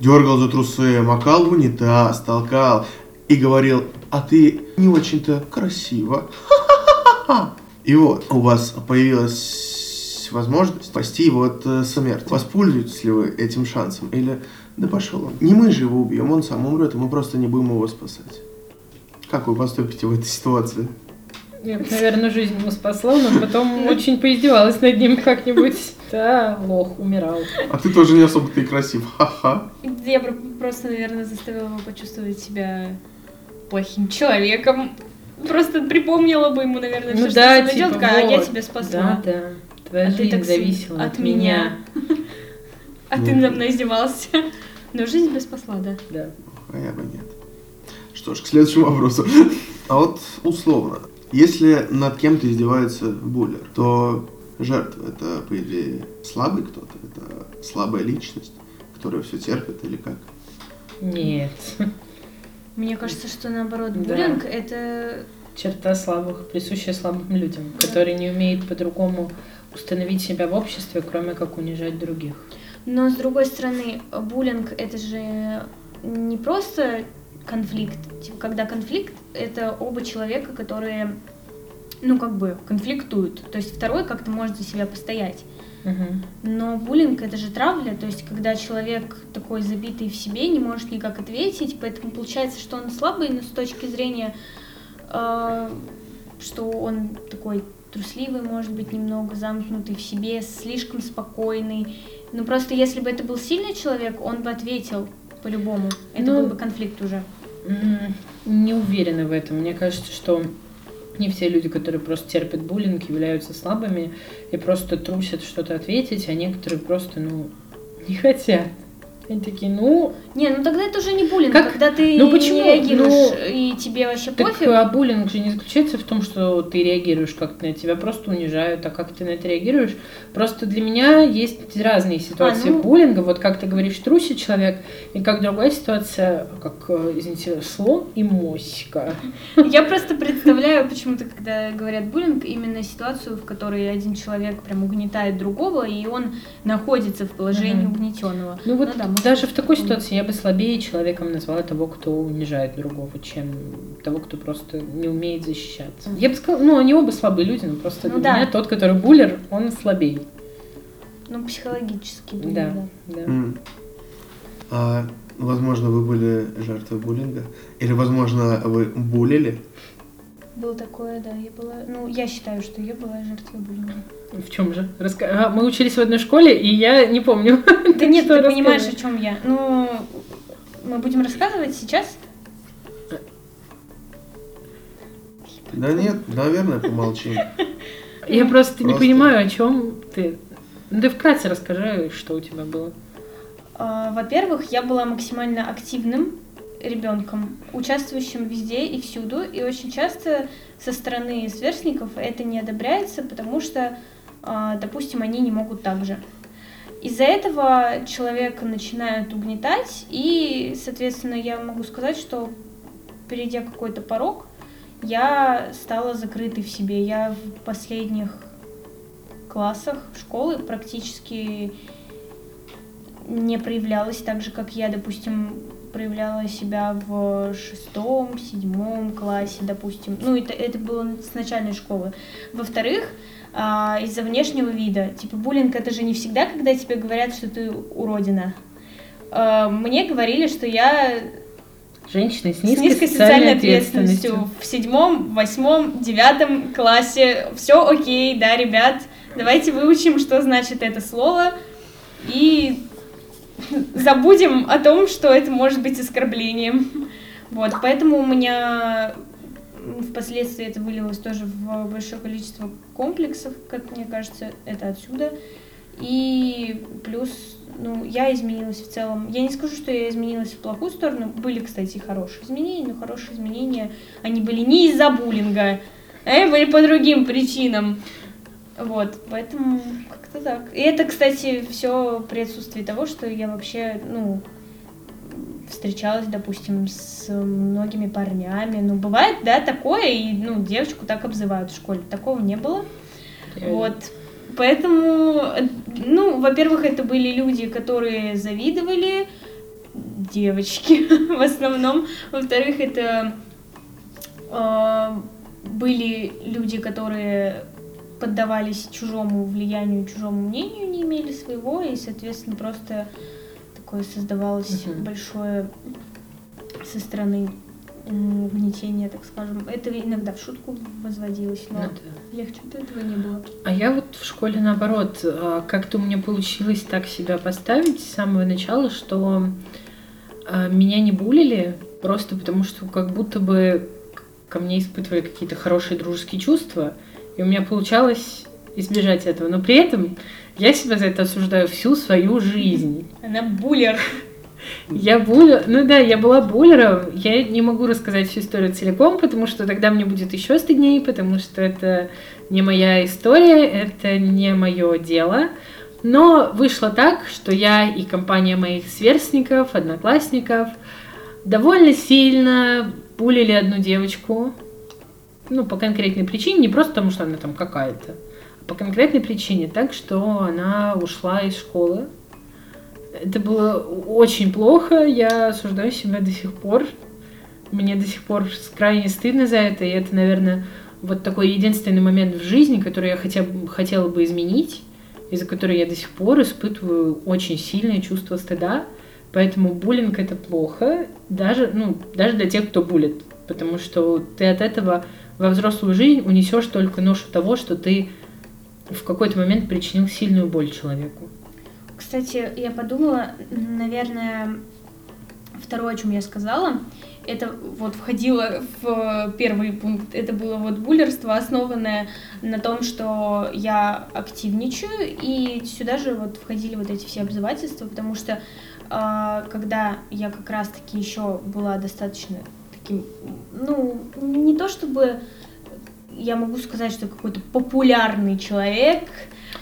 дергал за трусы, макал в унитаз, толкал и говорил, а ты не очень-то красиво. И вот у вас появилась возможность спасти его от э, смерти. Воспользуетесь ли вы этим шансом? Или да пошел он. Не мы же его убьем, он сам умрет, и мы просто не будем его спасать. Как вы поступите в этой ситуации? Я бы, наверное, жизнь ему спасла, но потом очень поиздевалась над ним как-нибудь. Да, лох, умирал. А ты тоже не особо-то и красив. Ха-ха. Я про- просто, наверное, заставила его почувствовать себя плохим человеком. Просто припомнила бы ему, наверное, все, Ну что да, он типа, а я вот. тебя спасла. Да, да. Твоя А ты жизнь так зависела от от меня. А ты Ну. надо мной издевался. Но жизнь тебя спасла, да. Да. А я бы нет. Что ж, к следующему вопросу. А вот условно, если над кем-то издевается буллер, то жертва это, по идее, слабый кто-то, это слабая личность, которая все терпит или как? Нет. Мне кажется, что наоборот, Да. буллинг это Черта слабых, присущая слабым людям, которые не умеют по-другому установить себя в обществе, кроме как унижать других. Но с другой стороны, буллинг это же не просто конфликт. Типа, когда конфликт, это оба человека, которые, ну, как бы, конфликтуют. То есть второй как-то может за себя постоять. Мгм. Но буллинг это же травля, то есть когда человек такой забитый в себе, не может никак ответить, поэтому получается, что он слабый, но с точки зрения, э, что он такой трусливый, может быть, немного замкнутый в себе, слишком спокойный. Но просто если бы это был сильный человек, он бы ответил по-любому. Это Ну, был бы конфликт уже. Не уверена в этом. Мне кажется, что не все люди, которые просто терпят буллинг, являются слабыми и просто трусят что-то ответить, а некоторые просто, ну, не хотят. Они такие, ну, Не, ну тогда это уже не буллинг, Как? когда ты Ну почему? не реагируешь, Ну, и тебе вообще так пофиг. а буллинг же не заключается в том, что ты реагируешь как-то на тебя просто унижают, а как ты на это реагируешь. Просто для меня есть разные ситуации А, ну. буллинга. Вот как ты говоришь, трусит человек, и как другая ситуация, как, э, извините, слон и моська. Я просто представляю почему-то, когда говорят буллинг, именно ситуацию, в которой один человек прям угнетает другого, и он находится в положении угнетенного. Ну вот да, может даже в такой ситуации я бы слабее человеком назвала того, кто унижает другого, чем того, кто просто не умеет защищаться. Я бы сказала, ну они оба слабые люди, но просто Ну для да. меня тот, который буллер, он слабее. Ну, психологически, думаю, Да, да. да. М. А, возможно, вы были жертвой буллинга? Или, возможно, вы буллили? Было такое, да, я была... Ну, я считаю, что я была жертвой буллинга. В чем же? Раска- а, мы учились в одной школе, и я не помню. Да нет, ты понимаешь, о чем я. Ну, мы будем рассказывать сейчас? Да нет, наверное, помолчим. Я просто не понимаю, о чем ты. Ну, ты вкратце расскажи, что у тебя было. А, Во-первых, я была максимально активным ребенком, участвующим везде и всюду, и очень часто со стороны сверстников это не одобряется, потому что, допустим, они не могут так же. Из-за этого человека начинают угнетать, и, соответственно, я могу сказать, что перейдя какой-то порог, я стала закрытой в себе. Я в последних классах школы практически не проявлялась так же, как я, допустим, проявляла себя в шестом, седьмом классе, допустим. Ну, это, это было с начальной школы. Во-вторых, а, из-за внешнего вида. Типа, буллинг это же не всегда, когда тебе говорят, что ты уродина. А, Мне говорили, что я Женщины с с низкой, низкой социальной ответственностью в седьмом, восьмом, девятом классе. Все окей, да, ребят, давайте выучим, что значит это слово, и забудем о том, что это может быть оскорблением. Вот, поэтому у меня впоследствии это вылилось тоже в большое количество комплексов, как мне кажется, это отсюда. И плюс, ну, я изменилась в целом. Я не скажу, что я изменилась в плохую сторону. Были, кстати, хорошие изменения, но хорошие изменения, они были не из-за буллинга, они были по другим причинам. Вот, поэтому как-то так. И это, кстати, все при отсутствии того, что я вообще, ну, встречалась, допустим, с многими парнями. Ну, бывает, да, такое, и, ну, девочку так обзывают в школе. Такого не было. Вот. Поэтому, ну, во-первых, это были люди, которые завидовали, девочки в основном. Во-вторых, это э, были люди, которые поддавались чужому влиянию, чужому мнению, не имели своего, и, соответственно, просто такое создавалось Мгм. большое со стороны угнетение, так скажем. Это иногда в шутку возводилось, но Ну да. легче от этого не было. А я вот в школе наоборот, а, как-то у меня получилось так себя поставить с самого начала, что а, меня не булили, просто потому что как будто бы ко мне испытывали какие-то хорошие дружеские чувства, и у меня получалось избежать этого. Но при этом я себя за это осуждаю всю свою жизнь. Она буллер. Я буллер, ну да, я была буллером. Я не могу рассказать всю историю целиком, потому что тогда мне будет еще стыднее, потому что это не моя история, это не мое дело. Но вышло так, что я и компания моих сверстников, одноклассников довольно сильно булили одну девочку. Ну, по конкретной причине, не просто потому, что она там какая-то, а по конкретной причине, так что она ушла из школы. Это было очень плохо, я осуждаю себя до сих пор. Мне до сих пор крайне стыдно за это, и это, наверное, вот такой единственный момент в жизни, который я хотя бы хотела бы изменить, из-за которой я до сих пор испытываю очень сильное чувство стыда. Поэтому буллинг это плохо, даже, ну, даже для тех, кто булит. Потому что ты от этого во взрослую жизнь унесешь только ношу того, что ты в какой-то момент причинил сильную боль человеку. Кстати, я подумала, наверное, второе, о чем я сказала, это вот входило в первый пункт. Это было вот буллерство, основанное на том, что я активничаю, и сюда же вот входили вот эти все обзывательства, потому что а, когда я как раз-таки еще была достаточно таким, ну, не то чтобы я могу сказать, что какой-то популярный человек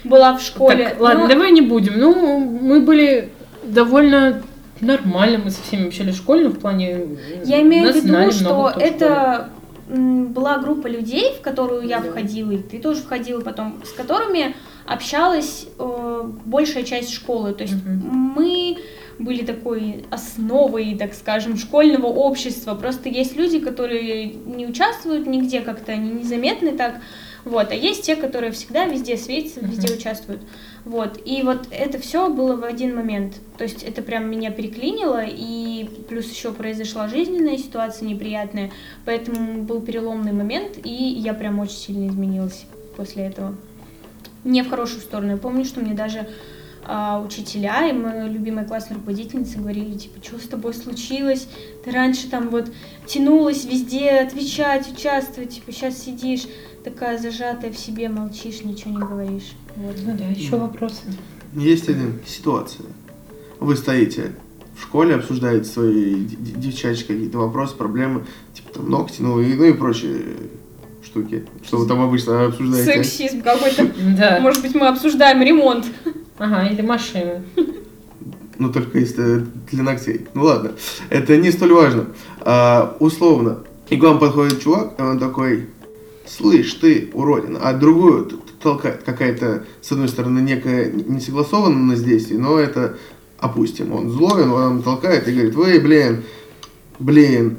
была в школе. Так, ладно, но- давай не будем. Ну, мы были довольно нормально, мы со всеми общались в школе, ну, в плане... Я имею в виду, что это была группа людей, в которую я Да. входила, и ты тоже входила потом, с которыми общалась э, большая часть школы. То есть Мгм. мы были такой основой, так скажем, школьного общества. Просто есть люди, которые не участвуют нигде, как-то они незаметны так. Вот, а есть те, которые всегда везде светятся, везде Мгм. участвуют. Вот, и вот это все было в один момент. То есть это прям меня переклинило, и плюс еще произошла жизненная ситуация неприятная, поэтому был переломный момент, и я прям очень сильно изменилась после этого. Не в хорошую сторону. Я помню, что мне даже а, учителя и моя любимая классная руководительница говорили, типа, что с тобой случилось? Ты раньше там вот тянулась везде отвечать, участвовать, типа, сейчас сидишь такая зажатая в себе, молчишь, ничего не говоришь. Вот. Ну да, еще вопросы. Есть одна ситуация. Вы стоите в школе, обсуждаете свои д- д- девчачьи какие-то вопросы, проблемы, типа там ногти, ну и, ну и прочие штуки. Что вы там обычно обсуждаете? Сексизм какой-то. Да. Может быть, мы обсуждаем ремонт. Ага, или машины. Ну, только если для ногтей. Ну ладно, это не столь важно. А, условно. И к вам подходит чувак, и он такой, слышь, ты уродина, а другую толкает какая-то, с одной стороны, некая несогласованность действий, но это опустим. Он злой, он вам толкает и говорит, вы, блин, блин,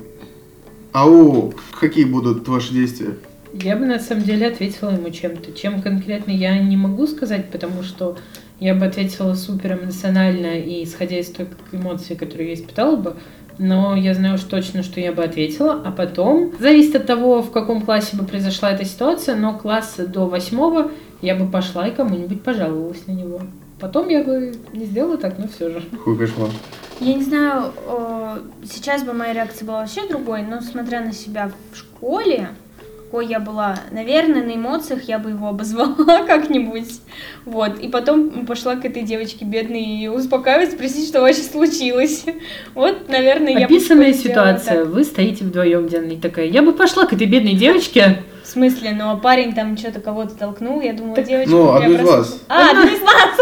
ау, какие будут ваши действия? Я бы на самом деле ответила ему чем-то. Чем конкретно я не могу сказать, потому что я бы ответила супер эмоционально и исходя из той эмоций, которые я испытала бы. Но я знаю уж точно, что я бы ответила. А потом, зависит от того, в каком классе бы произошла эта ситуация, но класса до восьмого я бы пошла и кому-нибудь пожаловалась на него. Потом я бы не сделала так, но все же. Хуй кошмар. Я не знаю, э, сейчас бы моя реакция была вообще другой, но смотря на себя в школе, какой я была, наверное, на эмоциях я бы его обозвала как-нибудь. Вот. И потом пошла к этой девочке бедной и успокаивать, спросить, что вообще случилось. Вот, наверное, я бы Описанная ситуация. Вы стоите вдвоем, Диана, и такая, я бы пошла к этой бедной девочке. В смысле, ну а парень там что-то кого-то толкнул, я думала, Так- девочка... Ну, я одну из вас. А, одну из нас!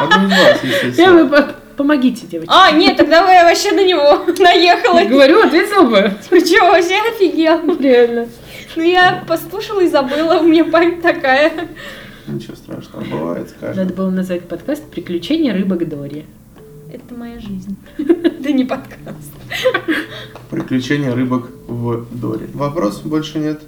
Одну из вас, Я естественно. помогите, девочки. А, нет, тогда вы вообще на него наехала. Говорю, ответил бы. Ты что, вообще офигел? Реально. Ну, я послушала и забыла, у меня память такая. Ничего страшного, бывает, Надо скажем. было назвать подкаст «Приключения рыбок Дори». Это моя жизнь. Это не подкаст. Приключения рыбок в Доре. Вопрос больше нет.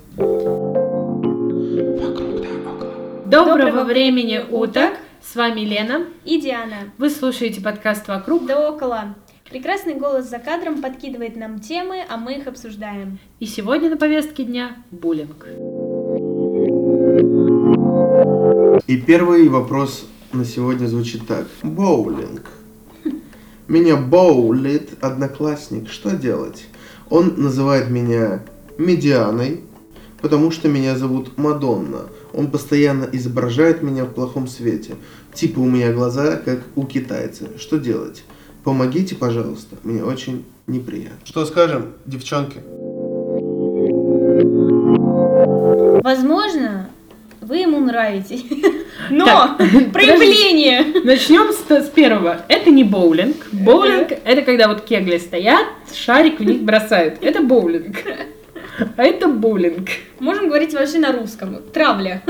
Доброго времени уток! С вами Лена. И Диана. Вы слушаете подкаст «Вокруг». Да около. Прекрасный голос за кадром подкидывает нам темы, а мы их обсуждаем. И сегодня на повестке дня буллинг. И первый вопрос на сегодня звучит так. Боулинг. Меня боулит одноклассник. Что делать? Он называет меня медианой, потому что меня зовут Мадонна. Он постоянно изображает меня в плохом свете. Типа у меня глаза, как у китайца. Что делать? Помогите, пожалуйста. Мне очень неприятно. Что скажем, девчонки? Возможно, вы ему нравитесь. Но так, проявление. Начнем с, с первого. Это не боулинг. Боулинг это когда вот кегли стоят, шарик в них бросают. Это боулинг. А это боулинг. Можем говорить вообще на русском. Травля.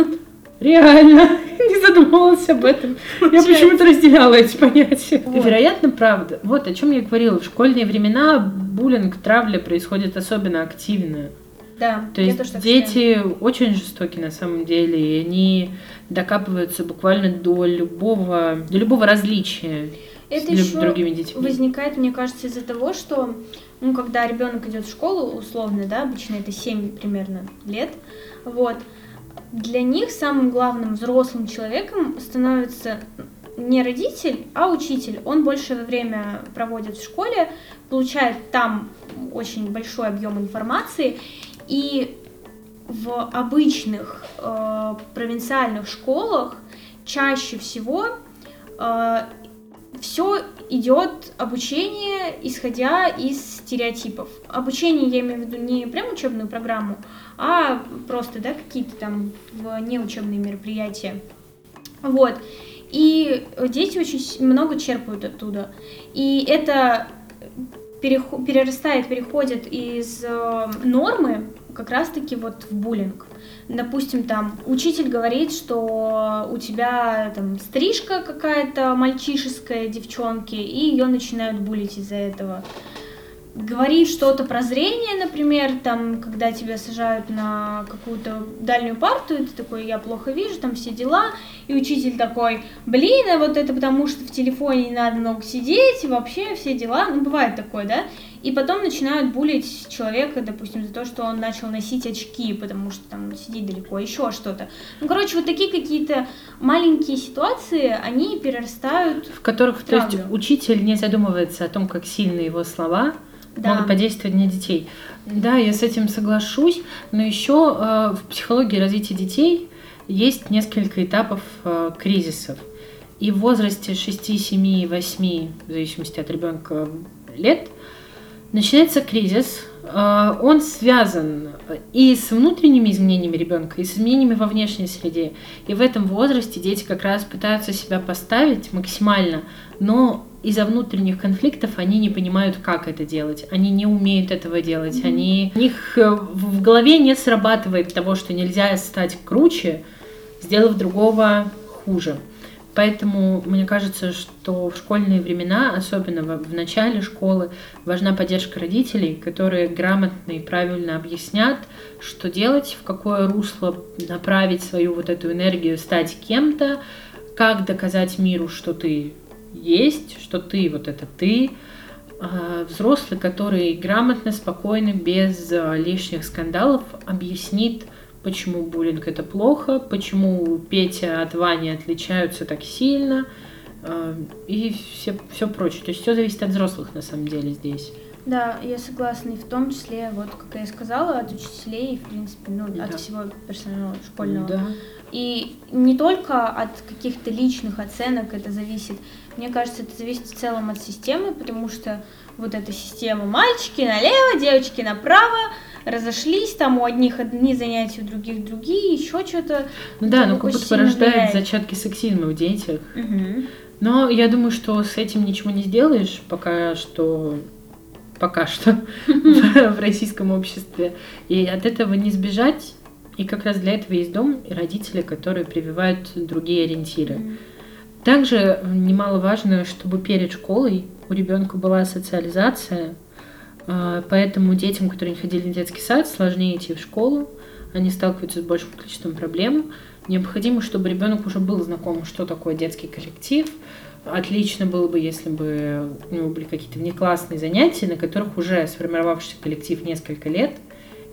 Реально, не задумывалась об этом. Я почему-то разделяла эти понятия. Вот. Вероятно, правда. Вот о чем я говорила. В школьные времена буллинг, травля происходит особенно активно. Да, То есть дети очень жестоки на самом деле, и они докапываются буквально до любого, до любого различия Это с еще другими детьми. возникает, мне кажется, из-за того, что ну, когда ребенок идет в школу, условно, да, обычно это 7 примерно лет, вот, для них самым главным взрослым человеком становится не родитель, а учитель. Он больше время проводит в школе, получает там очень большой объем информации, и в обычных э, провинциальных школах чаще всего э, все идет обучение, исходя из стереотипов. Обучение я имею в виду не прям учебную программу, а просто да, какие-то там неучебные мероприятия. Вот. И дети очень много черпают оттуда. И это перерастает, переходит из э, нормы как раз-таки вот в буллинг. Допустим, там учитель говорит, что у тебя там стрижка какая-то мальчишеская девчонки, и ее начинают булить из-за этого. Говорит что-то про зрение, например, там, когда тебя сажают на какую-то дальнюю парту, и ты такой, я плохо вижу, там все дела, и учитель такой, блин, а вот это потому что в телефоне не надо много сидеть, и вообще все дела, ну, бывает такое, да, и потом начинают булить человека, допустим, за то, что он начал носить очки, потому что там сидит далеко, еще что-то. Ну, короче, вот такие какие-то маленькие ситуации, они перерастают в которых, в то есть, учитель не задумывается о том, как сильны его слова, да. могут подействовать на детей. Да, я с этим соглашусь, но еще э, в психологии развития детей есть несколько этапов э, кризисов. И в возрасте 6, 7, 8, в зависимости от ребенка лет, начинается кризис. Э, он связан и с внутренними изменениями ребенка, и с изменениями во внешней среде. И в этом возрасте дети как раз пытаются себя поставить максимально, но из-за внутренних конфликтов они не понимают, как это делать. Они не умеют этого делать. Они, у них э, в голове не срабатывает того, что нельзя стать круче, сделав другого хуже. Поэтому мне кажется, что в школьные времена, особенно в, начале школы, важна поддержка родителей, которые грамотно и правильно объяснят, что делать, в какое русло направить свою вот эту энергию, стать кем-то, как доказать миру, что ты есть, что ты вот это ты, а, взрослый, который грамотно, спокойно, без а, лишних скандалов объяснит, почему буллинг это плохо, почему Петя от Вани отличаются так сильно а, и все, все прочее. То есть все зависит от взрослых на самом деле здесь. Да, я согласна, и в том числе, вот как я сказала, от учителей, в принципе, ну, да. от всего персонала школьного. Да. И не только от каких-то личных оценок это зависит. Мне кажется, это зависит в целом от системы, потому что вот эта система мальчики налево, девочки направо, разошлись, там у одних одни занятия, у других другие, еще что-то. Ну да, ну как будто порождает зачатки сексизма в детях. Угу. Но я думаю, что с этим ничего не сделаешь, пока что пока что в российском обществе. И от этого не сбежать. И как раз для этого есть дом и родители, которые прививают другие ориентиры. Также немаловажно, чтобы перед школой у ребенка была социализация, поэтому детям, которые не ходили в детский сад, сложнее идти в школу, они сталкиваются с большим количеством проблем. Необходимо, чтобы ребенок уже был знаком, что такое детский коллектив. Отлично было бы, если бы у него были какие-то внеклассные занятия, на которых уже сформировавшийся коллектив несколько лет,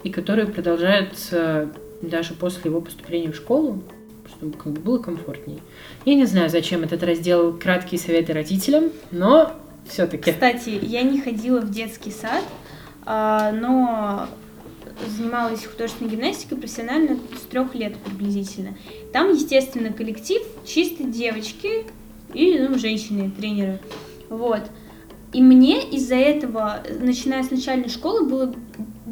и которые продолжаются даже после его поступления в школу, чтобы как бы было комфортнее. Я не знаю, зачем этот раздел «Краткие советы родителям», но все-таки. Кстати, я не ходила в детский сад, а, но занималась художественной гимнастикой профессионально с трех лет приблизительно. Там, естественно, коллектив чисто девочки и ну, женщины, тренеры. Вот. И мне из-за этого, начиная с начальной школы, было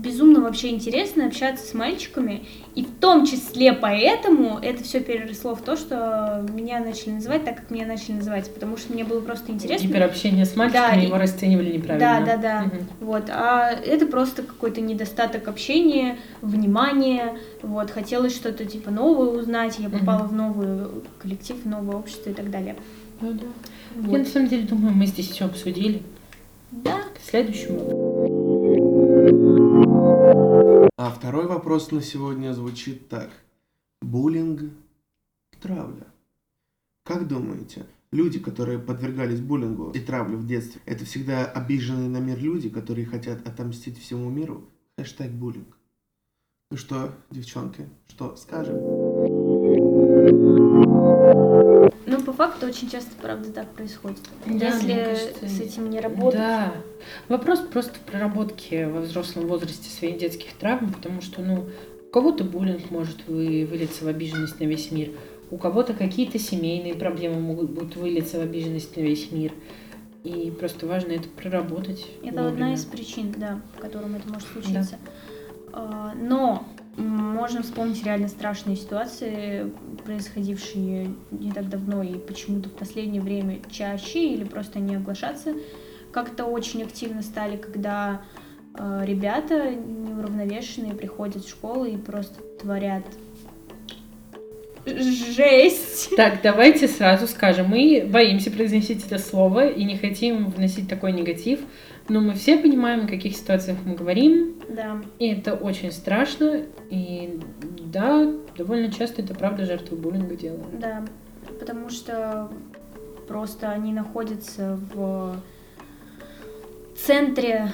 безумно вообще интересно общаться с мальчиками. И в том числе поэтому это все переросло в то, что меня начали называть так, как меня начали называть. Потому что мне было просто интересно. Гиперобщение с мальчиками, да, его расценивали неправильно. Да, да, да. Угу. Вот. А это просто какой-то недостаток общения, внимания. Вот. Хотелось что-то типа новое узнать. Я попала угу. в новый коллектив, в новое общество и так далее. Ну да. Вот. Я на самом деле думаю, мы здесь все обсудили. Да. К следующему. А второй вопрос на сегодня звучит так. Буллинг – травля. Как думаете, люди, которые подвергались буллингу и травле в детстве, это всегда обиженные на мир люди, которые хотят отомстить всему миру? Хэштег буллинг. Ну что, девчонки, что скажем? Факту, очень часто, правда, так происходит. Да, Если кажется, с этим не работать. Да. Вопрос просто в проработке во взрослом возрасте своих детских травм, потому что, ну, у кого-то буллинг может вы, вылиться в обиженность на весь мир, у кого-то какие-то семейные проблемы могут будут вылиться в обиженность на весь мир. И просто важно это проработать. Это вовремя. одна из причин, да, по которым это может случиться. Да. Но можно вспомнить реально страшные ситуации, происходившие не так давно и почему-то в последнее время чаще или просто не оглашаться. Как-то очень активно стали, когда э, ребята неуравновешенные приходят в школу и просто творят жесть. Так, давайте сразу скажем, мы боимся произносить это слово и не хотим вносить такой негатив, но мы все понимаем, о каких ситуациях мы говорим. Да. И это очень страшно. И да, довольно часто это правда жертвы буллинга делают. Да, потому что просто они находятся в центре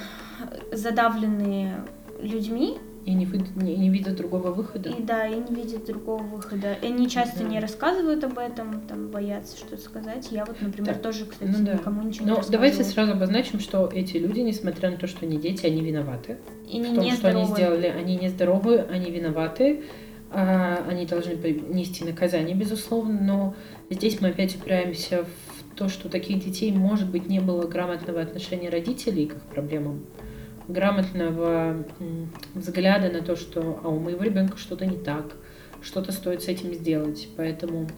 задавленные людьми, и не, вы, не, не видят другого выхода. И да, и не видят другого выхода. И они часто да. не рассказывают об этом, там боятся что-то сказать. Я вот, например, да. тоже, кстати, ну, да. никому ничего Но не рассказывала. давайте сразу обозначим, что эти люди, несмотря на то, что они дети, они виноваты. И в том, не что они сделали. Они нездоровы, они виноваты. А, они должны нести наказание, безусловно, но здесь мы опять упираемся в то, что таких детей, может быть, не было грамотного отношения родителей к их проблемам грамотного взгляда на то, что а у моего ребенка что-то не так, что-то стоит с этим сделать. Поэтому,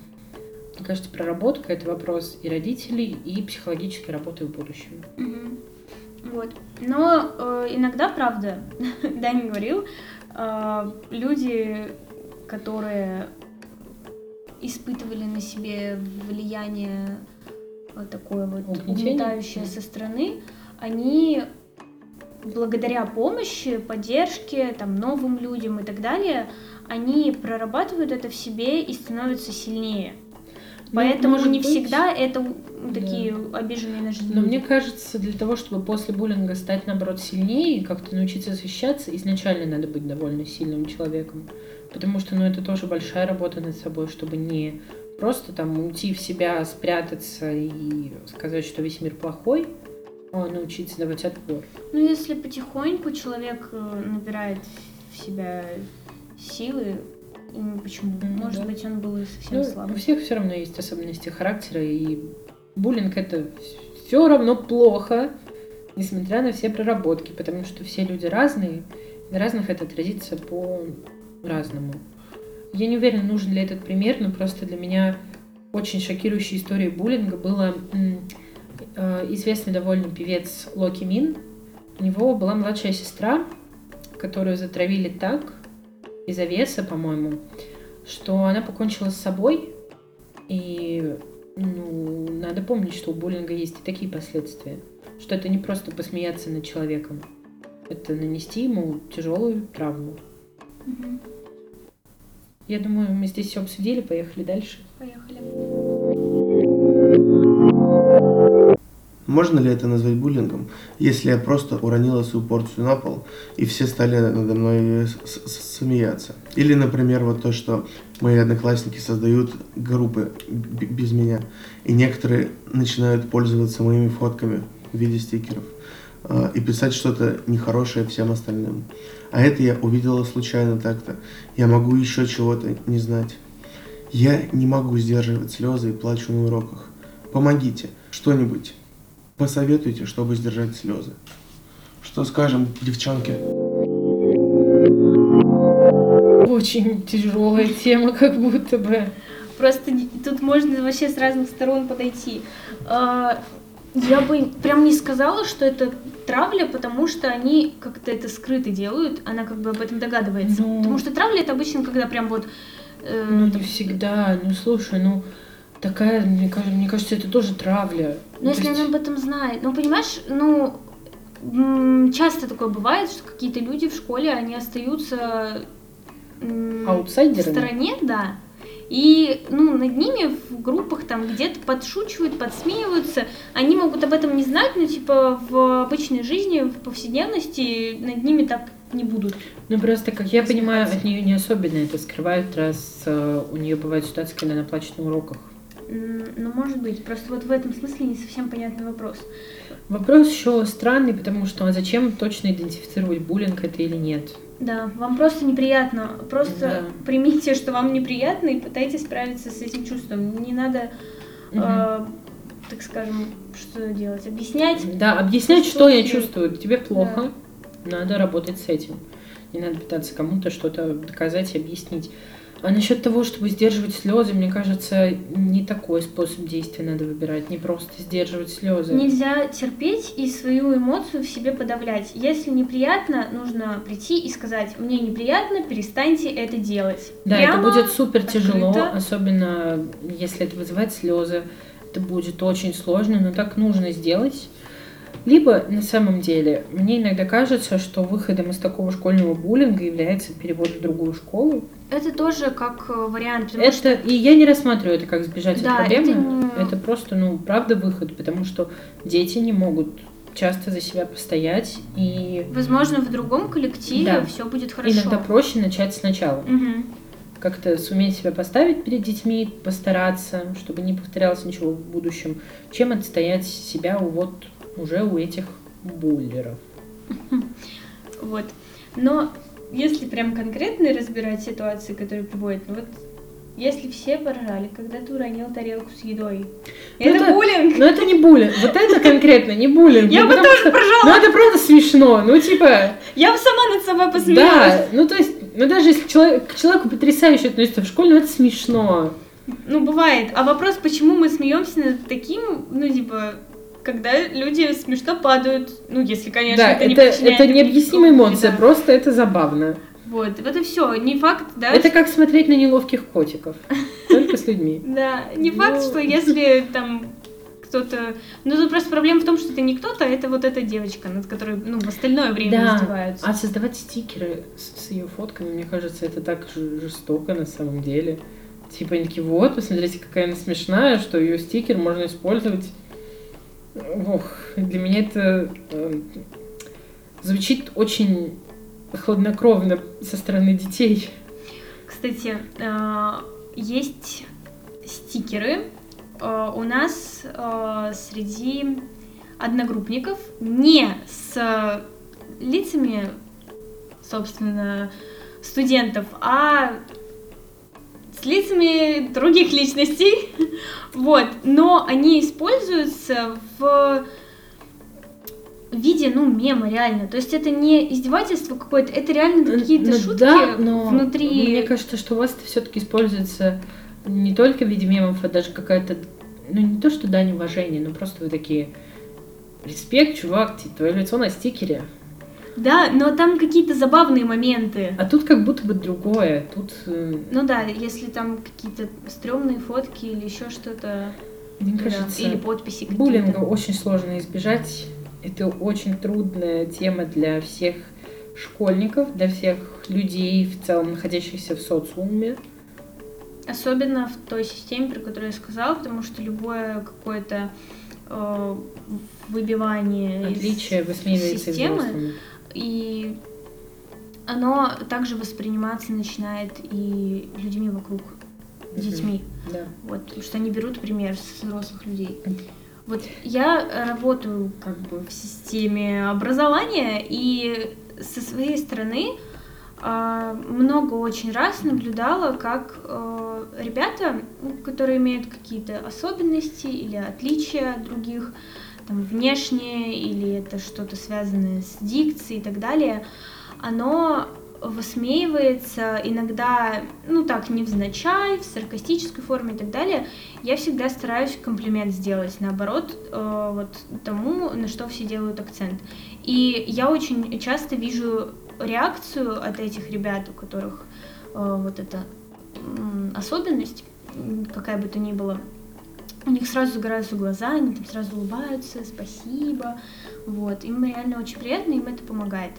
мне кажется, проработка это вопрос и родителей, и психологической работы в будущем. Угу. Вот. Но э, иногда, правда, Даня говорил, э, люди, которые испытывали на себе влияние вот такое вот угнетающее со стороны, они благодаря помощи, поддержке, там, новым людям и так далее, они прорабатывают это в себе и становятся сильнее. Ну, Поэтому не быть... всегда это такие да. обиженные на жизнь. Но мне кажется, для того, чтобы после буллинга стать, наоборот, сильнее и как-то научиться защищаться, изначально надо быть довольно сильным человеком. Потому что, ну, это тоже большая работа над собой, чтобы не просто там уйти в себя, спрятаться и сказать, что весь мир плохой, научиться давать отпор. Ну, если потихоньку человек э, набирает в себя силы, почему? Mm, Может да. быть, он был совсем ну, слабый. У всех все равно есть особенности характера, и буллинг это все равно плохо, несмотря на все проработки, потому что все люди разные, и на разных это отразится по-разному. Я не уверена, нужен ли этот пример, но просто для меня очень шокирующей историей буллинга было известный довольно певец Локи Мин. У него была младшая сестра, которую затравили так, из-за веса, по-моему, что она покончила с собой. И ну, надо помнить, что у буллинга есть и такие последствия. Что это не просто посмеяться над человеком. Это нанести ему тяжелую травму. Мгм. Я думаю, мы здесь все обсудили, поехали дальше. Поехали. Можно ли это назвать буллингом, если я просто уронила свою порцию на пол, и все стали надо мной смеяться? Или, например, вот то, что мои одноклассники создают группы без меня, и некоторые начинают пользоваться моими фотками в виде стикеров а, и писать что-то нехорошее всем остальным. А это я увидела случайно так-то. Я могу еще чего-то не знать. Я не могу сдерживать слезы и плачу на уроках. Помогите, что-нибудь. Посоветуйте, чтобы сдержать слезы. Что скажем, девчонки? Очень тяжелая тема, как будто бы. Просто тут можно вообще с разных сторон подойти. А, Я бы прям не сказала, что это травля, потому что они как-то это скрыто делают, она как бы об этом догадывается. Ну. Потому что травля это обычно, когда прям вот... э, Ну, не там- всегда. Ну, слушай, ну, такая, мне кажется, мне кажется, это тоже травля. Ну, То если есть- она об этом знает. Ну, понимаешь, ну, часто такое бывает, что какие-то люди в школе, они остаются м, в Аутсайдерами? стороне, да. И, ну, над ними в группах там где-то подшучивают, подсмеиваются. Они могут об этом не знать, но, типа, в обычной жизни, в повседневности над ними так не будут. Ну, просто, как я понимаю, от нее не особенно это скрывают, раз э, у нее бывают ситуации, когда она плачет на уроках. Ну, может быть. Просто вот в этом смысле не совсем понятный вопрос. Вопрос еще странный, потому что а зачем точно идентифицировать буллинг это или нет? Да, вам просто неприятно. Просто Да. примите, что вам неприятно, и пытайтесь справиться с этим чувством. Не надо, Мгм. э, так скажем, что делать? Объяснять. Да, объяснять, что я Чувствуете. чувствую. Тебе плохо, надо работать с этим. Не надо пытаться кому-то что-то доказать объяснить. А насчет того, чтобы сдерживать слезы, мне кажется, не такой способ действия надо выбирать, не просто сдерживать слезы. Нельзя терпеть и свою эмоцию в себе подавлять. Если неприятно, нужно прийти и сказать, мне неприятно, перестаньте это делать. Да, Прямо это будет супер тяжело, открыто. особенно если это вызывает слезы. Это будет очень сложно, но так нужно сделать. Либо на самом деле, мне иногда кажется, что выходом из такого школьного буллинга является перевод в другую школу. Это тоже как э, вариант. Это, и я не рассматриваю это как сбежать Да, от проблемы. это Это, не- просто, ну, правда выход, потому что дети не могут часто за себя постоять, и Возможно, в другом коллективе Да. все будет хорошо. иногда проще начать сначала. Мгм. как-то суметь себя поставить перед детьми, постараться, чтобы не повторялось ничего в будущем, чем отстоять себя вот уже у этих буллеров. Вот. Но если прям конкретно разбирать ситуации, которые приводят, ну вот если все поржали, когда ты уронил тарелку с едой. Ну, это, это- буллинг. Но это не буллинг. Вот это конкретно не буллинг. Я Ну, бы тоже что- поржала. Ну это правда смешно. Ну типа, Я бы сама над собой посмеялась. да, ну то есть, ну даже если человек, к человеку потрясающе относится в школе, ну это смешно. Ну, бывает. А вопрос, почему мы смеемся над таким, ну, типа, когда люди смешно падают. Ну, если, конечно, да, это, это, не причиняет это им необъяснимая эмоция, вреда. просто это забавно. Вот, вот и все. Не факт, да? Это как смотреть на неловких котиков, только с людьми. Да, не факт, Ну. что если там кто-то... Ну, тут просто проблема в том, что это не кто-то, а это вот эта девочка, над которой, ну, в остальное время Да, издеваются. а создавать стикеры с, с ее фотками, мне кажется, это так жестоко на самом деле. Типа вот, посмотрите, какая она смешная, что ее стикер можно использовать. Ох, для меня это э, звучит очень хладнокровно со стороны детей. Кстати, а, есть стикеры а, у нас а, среди одногруппников не с лицами, собственно, студентов, а с лицами других личностей. Вот. Но они используются в виде, ну, мема, реально. То есть это не издевательство какое-то, это реально какие-то Ну шутки да, но внутри. Мне кажется, что у вас это все-таки используется не только в виде мемов, а даже какая-то, ну не то что дань уважения, но просто вы такие, респект, чувак, ти- твое лицо на стикере. Да, но там какие-то забавные моменты. А тут как будто бы другое. Тут, э, Ну да, если там какие-то стрёмные фотки или еще что-то. Мне Да, кажется, Или подписи какие-то. буллинга очень сложно избежать. Это очень трудная тема для всех школьников, для всех людей в целом, находящихся в социуме. Особенно в той системе, про которую я сказала, потому что любое какое-то э, выбивание из Отличие высмеивается и системы. И оно также восприниматься начинает и людьми вокруг, детьми. Да. Вот, потому что они берут пример с взрослых людей. Вот я работаю как бы в системе образования, и со своей стороны а, много очень раз наблюдала, как э, ребята, ну, которые имеют какие-то особенности или отличия от других, там, внешние, или это что-то связанное с дикцией и так далее, оно высмеивается иногда, ну так, невзначай, в саркастической форме и так далее. Я всегда стараюсь комплимент сделать, наоборот, э, вот тому, на что все делают акцент. И я очень часто вижу реакцию от этих ребят, у которых э, вот эта м, особенность, какая бы то ни была, у них сразу загораются глаза, они там сразу улыбаются, спасибо, вот, им реально очень приятно, им это помогает.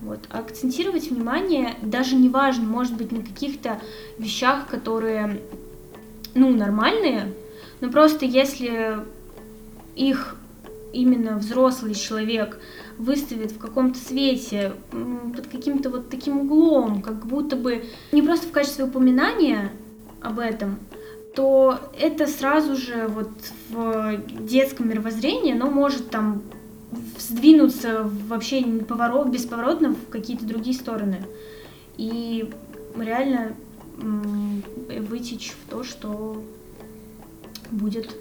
Вот. Акцентировать внимание, даже не важно, может быть, на каких-то вещах, которые, ну, нормальные, но просто если их именно взрослый человек выставит в каком-то свете, под каким-то вот таким углом, как будто бы не просто в качестве упоминания об этом, то это сразу же вот в детском мировоззрении, оно может там сдвинуться вообще поворот, бесповоротно в какие-то другие стороны. И реально вытечь в то, что будет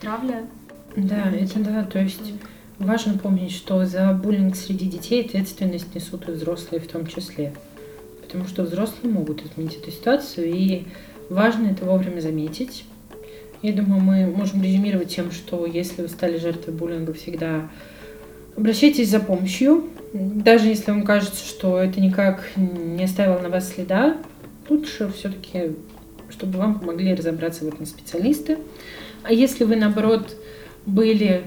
травля. Да, это да, то есть важно помнить, что за буллинг среди детей ответственность несут и взрослые в том числе. Потому что взрослые могут изменить эту ситуацию, и важно это вовремя заметить. Я думаю, мы можем резюмировать тем, что если вы стали жертвой буллинга, всегда обращайтесь за помощью. Даже если вам кажется, что это никак не оставило на вас следа, лучше все-таки, чтобы вам помогли разобраться в этом специалисты. А если вы, наоборот, были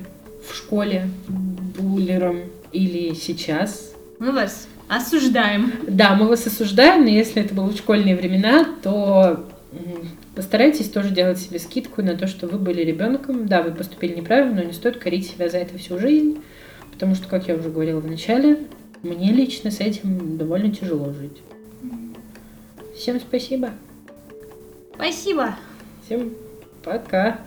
в школе буллером или сейчас, Мы вас осуждаем. да, мы вас осуждаем, но если это было в школьные времена, то постарайтесь тоже делать себе скидку на то, что вы были ребенком. Да, вы поступили неправильно, но не стоит корить себя за это всю жизнь, потому что, как я уже говорила в начале, мне лично с этим довольно тяжело жить. Всем спасибо. Спасибо. Всем пока.